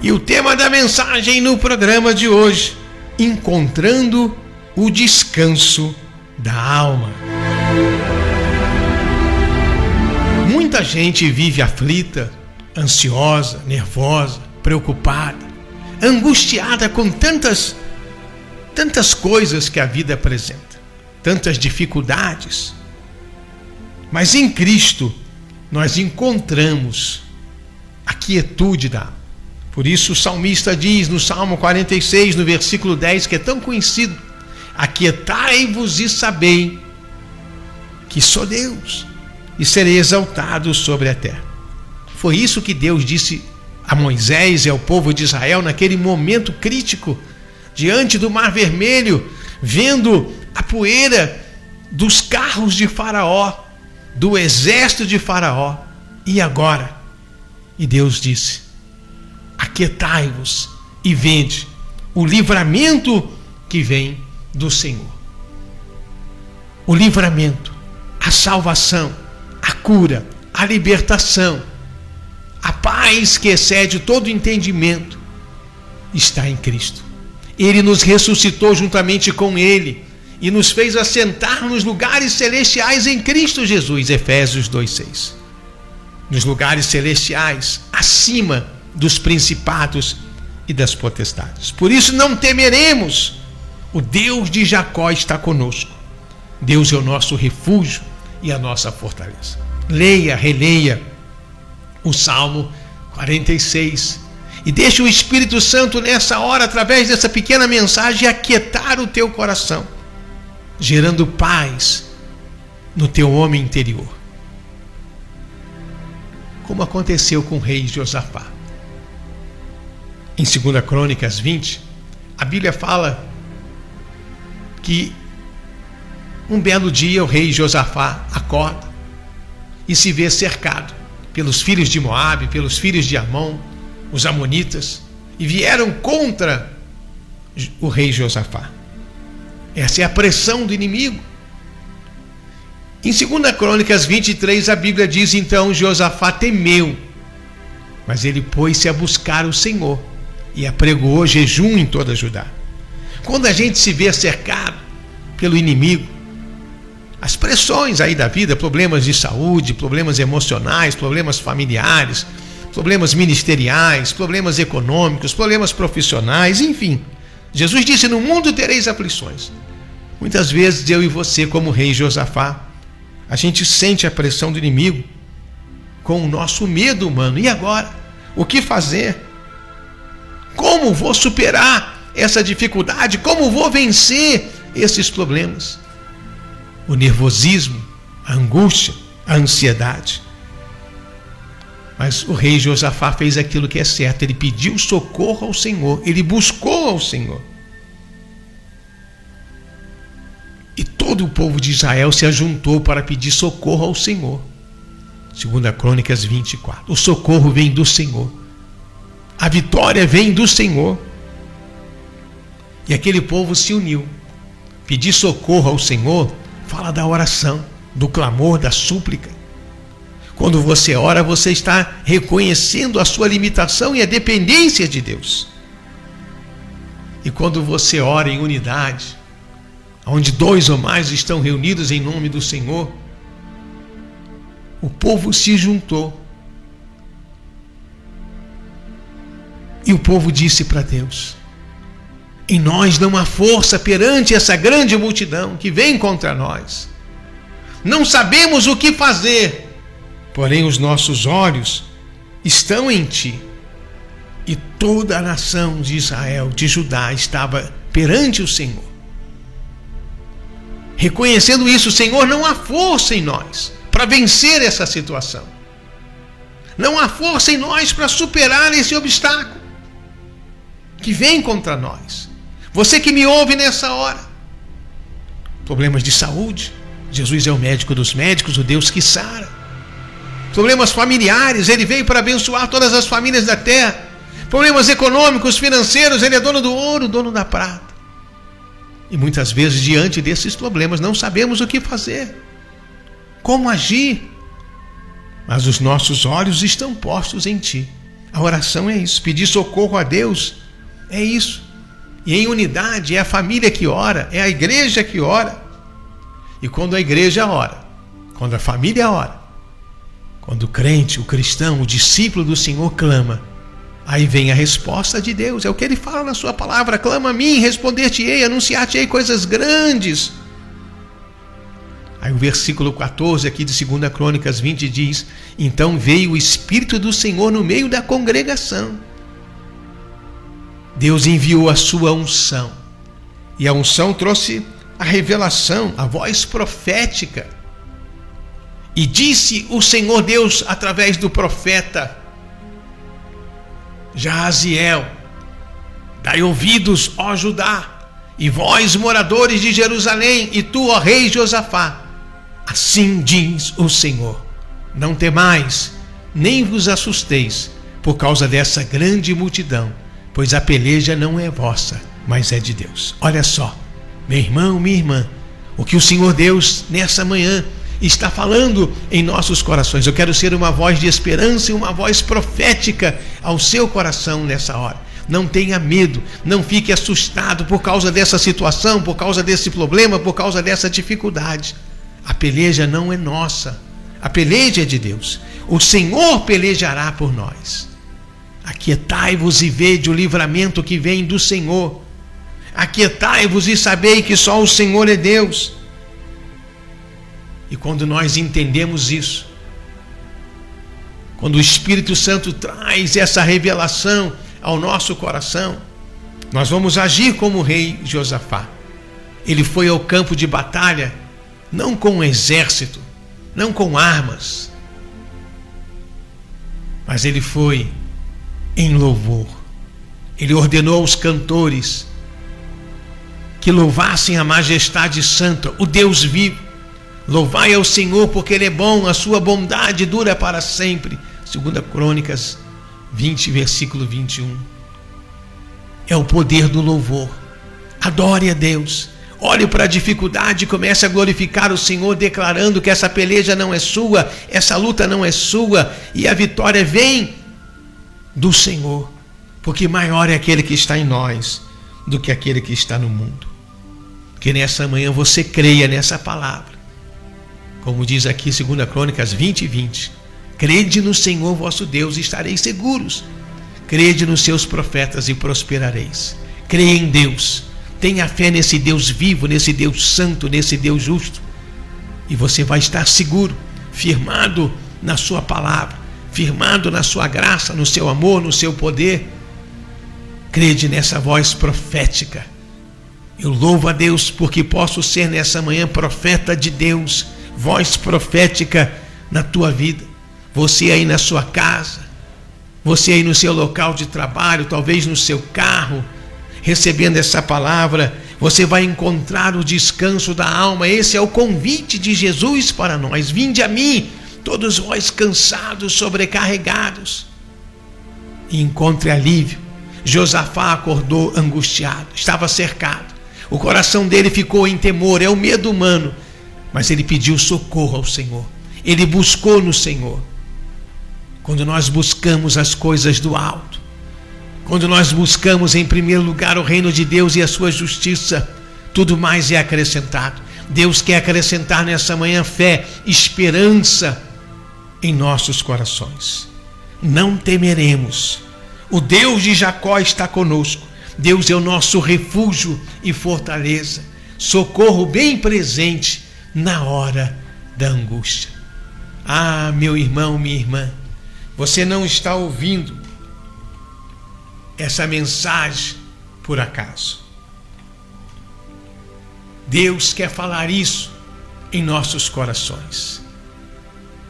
E o tema da mensagem no programa de hoje: Encontrando o descanso da alma. Muita gente vive aflita, ansiosa, nervosa, preocupada, angustiada com tantas tantas coisas que a vida apresenta, tantas dificuldades. Mas em Cristo nós encontramos a quietude da alma. Por isso o salmista diz no Salmo 46, no versículo 10, que é tão conhecido: Aquietai-vos e sabei que sou Deus e serei exaltado sobre a terra. Foi isso que Deus disse a Moisés e ao povo de Israel naquele momento crítico, diante do Mar Vermelho, vendo a poeira dos carros de Faraó, do exército de Faraó. E agora? E Deus disse: Aquietai-vos e vende o livramento que vem do Senhor. O livramento, a salvação, a cura, a libertação, a paz que excede todo entendimento está em Cristo. Ele nos ressuscitou juntamente com Ele e nos fez assentar nos lugares celestiais em Cristo Jesus. Efésios 2,6. Nos lugares celestiais, acima dos principados e das potestades. Por isso não temeremos. O Deus de Jacó está conosco. Deus é o nosso refúgio e a nossa fortaleza. Leia, releia o Salmo 46 e deixe o Espírito Santo nessa hora, através dessa pequena mensagem, aquietar o teu coração, gerando paz no teu homem interior. Como aconteceu com o rei Josafá. Em 2 Crônicas 20, a Bíblia fala que um belo dia o rei Josafá acorda e se vê cercado pelos filhos de Moabe, pelos filhos de Amon, os amonitas, e vieram contra o rei Josafá. Essa é a pressão do inimigo. Em 2 Crônicas 23, a Bíblia diz: Então Josafá temeu, mas ele pôs-se a buscar o Senhor e apregoou jejum em toda Judá. Quando a gente se vê cercado pelo inimigo, as pressões aí da vida, problemas de saúde, problemas emocionais, problemas familiares, problemas ministeriais, problemas econômicos, problemas profissionais, enfim. Jesus disse: No mundo tereis aflições. Muitas vezes eu e você, como rei Josafá, a gente sente a pressão do inimigo com o nosso medo humano. E agora? O que fazer? Como vou superar essa dificuldade? Como vou vencer esses problemas? o nervosismo, a angústia, a ansiedade. Mas o rei Josafá fez aquilo que é certo, ele pediu socorro ao Senhor, ele buscou ao Senhor. E todo o povo de Israel se ajuntou para pedir socorro ao Senhor. Segunda Crônicas 24. O socorro vem do Senhor. A vitória vem do Senhor. E aquele povo se uniu. Pedir socorro ao Senhor Fala da oração, do clamor, da súplica. Quando você ora, você está reconhecendo a sua limitação e a dependência de Deus. E quando você ora em unidade, onde dois ou mais estão reunidos em nome do Senhor, o povo se juntou. E o povo disse para Deus: em nós não há força perante essa grande multidão que vem contra nós. Não sabemos o que fazer, porém os nossos olhos estão em ti. E toda a nação de Israel, de Judá, estava perante o Senhor. Reconhecendo isso, Senhor, não há força em nós para vencer essa situação. Não há força em nós para superar esse obstáculo que vem contra nós. Você que me ouve nessa hora, problemas de saúde, Jesus é o médico dos médicos, o Deus que sara. Problemas familiares, ele veio para abençoar todas as famílias da terra. Problemas econômicos, financeiros, ele é dono do ouro, dono da prata. E muitas vezes, diante desses problemas, não sabemos o que fazer, como agir. Mas os nossos olhos estão postos em Ti. A oração é isso. Pedir socorro a Deus é isso. E em unidade é a família que ora, é a igreja que ora. E quando a igreja ora, quando a família ora, quando o crente, o cristão, o discípulo do Senhor clama, aí vem a resposta de Deus. É o que ele fala na sua palavra: clama a mim, responder-te-ei, anunciar-te-ei coisas grandes. Aí o versículo 14 aqui de 2 Crônicas 20 diz: Então veio o Espírito do Senhor no meio da congregação. Deus enviou a sua unção. E a unção trouxe a revelação, a voz profética. E disse o Senhor Deus através do profeta Jaziel: Dai ouvidos, ó Judá, e vós, moradores de Jerusalém, e tu, ó rei Josafá, assim diz o Senhor: Não temais, nem vos assusteis por causa dessa grande multidão, pois a peleja não é vossa, mas é de Deus. Olha só, meu irmão, minha irmã, o que o Senhor Deus nessa manhã está falando em nossos corações. Eu quero ser uma voz de esperança e uma voz profética ao seu coração nessa hora. Não tenha medo, não fique assustado por causa dessa situação, por causa desse problema, por causa dessa dificuldade. A peleja não é nossa, a peleja é de Deus. O Senhor pelejará por nós. Aquietai-vos e vede o livramento que vem do Senhor. Aquietai-vos e sabei que só o Senhor é Deus. E quando nós entendemos isso, quando o Espírito Santo traz essa revelação ao nosso coração, nós vamos agir como o rei Josafá. Ele foi ao campo de batalha não com um exército, não com armas, mas ele foi em louvor. Ele ordenou aos cantores que louvassem a majestade santa, o Deus vivo. Louvai ao Senhor, porque Ele é bom, a sua bondade dura para sempre. Segunda Crônicas 20, versículo 21. É o poder do louvor. Adore a Deus. Olhe para a dificuldade e comece a glorificar o Senhor, declarando que essa peleja não é sua, essa luta não é sua, e a vitória vem do Senhor, porque maior é aquele que está em nós do que aquele que está no mundo. Que nessa manhã você creia nessa palavra como diz aqui 2 Crônicas 20 e 20. Crede no Senhor vosso Deus e estareis seguros. Crede nos seus profetas e prosperareis. Creia em Deus. Tenha fé nesse Deus vivo, nesse Deus santo, nesse Deus justo. E você vai estar seguro, firmado na sua palavra, firmado na sua graça, no seu amor, no seu poder. Crede nessa voz profética. Eu louvo a Deus porque posso ser nessa manhã profeta de Deus voz profética na tua vida. Você aí na sua casa, você aí no seu local de trabalho, talvez no seu carro, recebendo essa palavra, você vai encontrar o descanso da alma. Esse é o convite de Jesus para nós. Vinde a mim, todos vós cansados, sobrecarregados, e encontre alívio. Josafá acordou angustiado, estava cercado. O coração dele ficou em temor, é o medo humano mas ele pediu socorro ao Senhor. Ele buscou no Senhor. Quando nós buscamos as coisas do alto, quando nós buscamos em primeiro lugar o reino de Deus e a sua justiça, tudo mais é acrescentado. Deus quer acrescentar nessa manhã fé, esperança em nossos corações. Não temeremos. O Deus de Jacó está conosco. Deus é o nosso refúgio e fortaleza, socorro bem presente na hora da angústia. Ah, meu irmão, minha irmã, você não está ouvindo essa mensagem por acaso. Deus quer falar isso em nossos corações.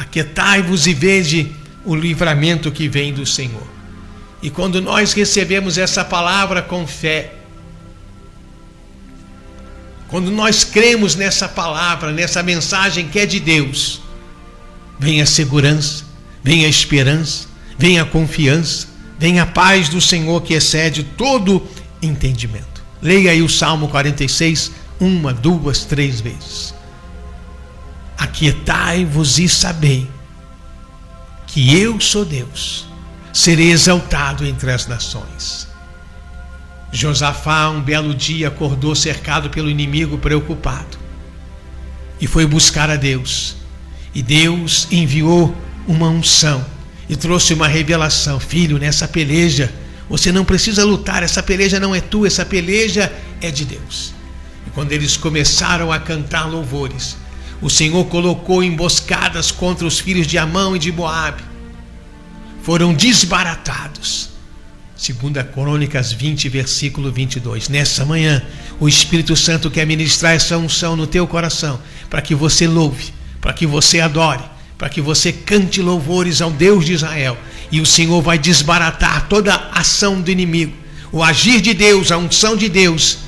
Aquietai-vos e vede o livramento que vem do Senhor. E quando nós recebemos essa palavra com fé, quando nós cremos nessa palavra, nessa mensagem que é de Deus, vem a segurança, vem a esperança, vem a confiança, vem a paz do Senhor que excede todo entendimento. Leia aí o Salmo 46, uma, duas, três vezes. Aquietai-vos e sabei que eu sou Deus. serei exaltado entre as nações. Josafá, um belo dia, acordou cercado pelo inimigo, preocupado, e foi buscar a Deus. E Deus enviou uma unção e trouxe uma revelação: Filho, nessa peleja, você não precisa lutar, essa peleja não é tua, essa peleja é de Deus. E quando eles começaram a cantar louvores, o Senhor colocou emboscadas contra os filhos de Amão e de Moabe. Foram desbaratados Segunda Crônicas 20, versículo 22. Nessa manhã, o Espírito Santo quer ministrar essa unção no teu coração, para que você louve, para que você adore, para que você cante louvores ao Deus de Israel. E o Senhor vai desbaratar toda a ação do inimigo, o agir de Deus, a unção de Deus,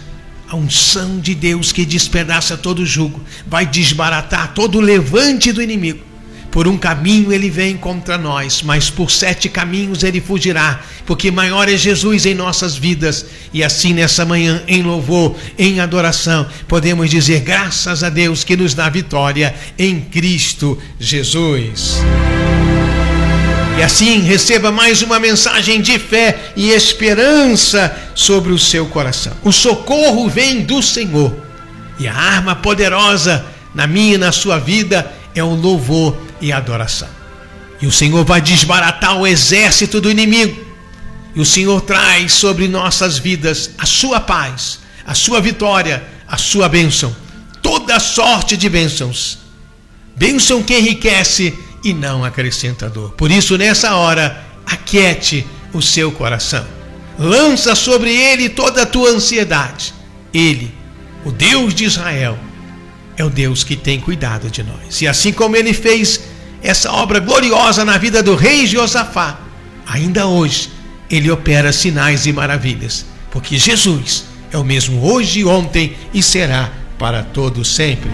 a unção de Deus que despedaça todo jugo, vai desbaratar todo levante do inimigo por um caminho ele vem contra nós, mas por sete caminhos ele fugirá, porque maior é Jesus em nossas vidas. E assim nessa manhã, em louvor, em adoração, podemos dizer graças a Deus que nos dá vitória em Cristo Jesus. E assim receba mais uma mensagem de fé e esperança sobre o seu coração. O socorro vem do Senhor. E a arma poderosa na minha e na sua vida é o louvor e adoração. E o Senhor vai desbaratar o exército do inimigo. E o Senhor traz sobre nossas vidas a sua paz, a sua vitória, a sua bênção, toda sorte de bênçãos. Bênção que enriquece e não acrescenta dor. Por isso, nessa hora, aquiete o seu coração. Lança sobre ele toda a tua ansiedade. Ele, o Deus de Israel, é o Deus que tem cuidado de nós. E assim como ele fez essa obra gloriosa na vida do rei Josafá, ainda hoje ele opera sinais e maravilhas, porque Jesus é o mesmo hoje, ontem e será para todo sempre.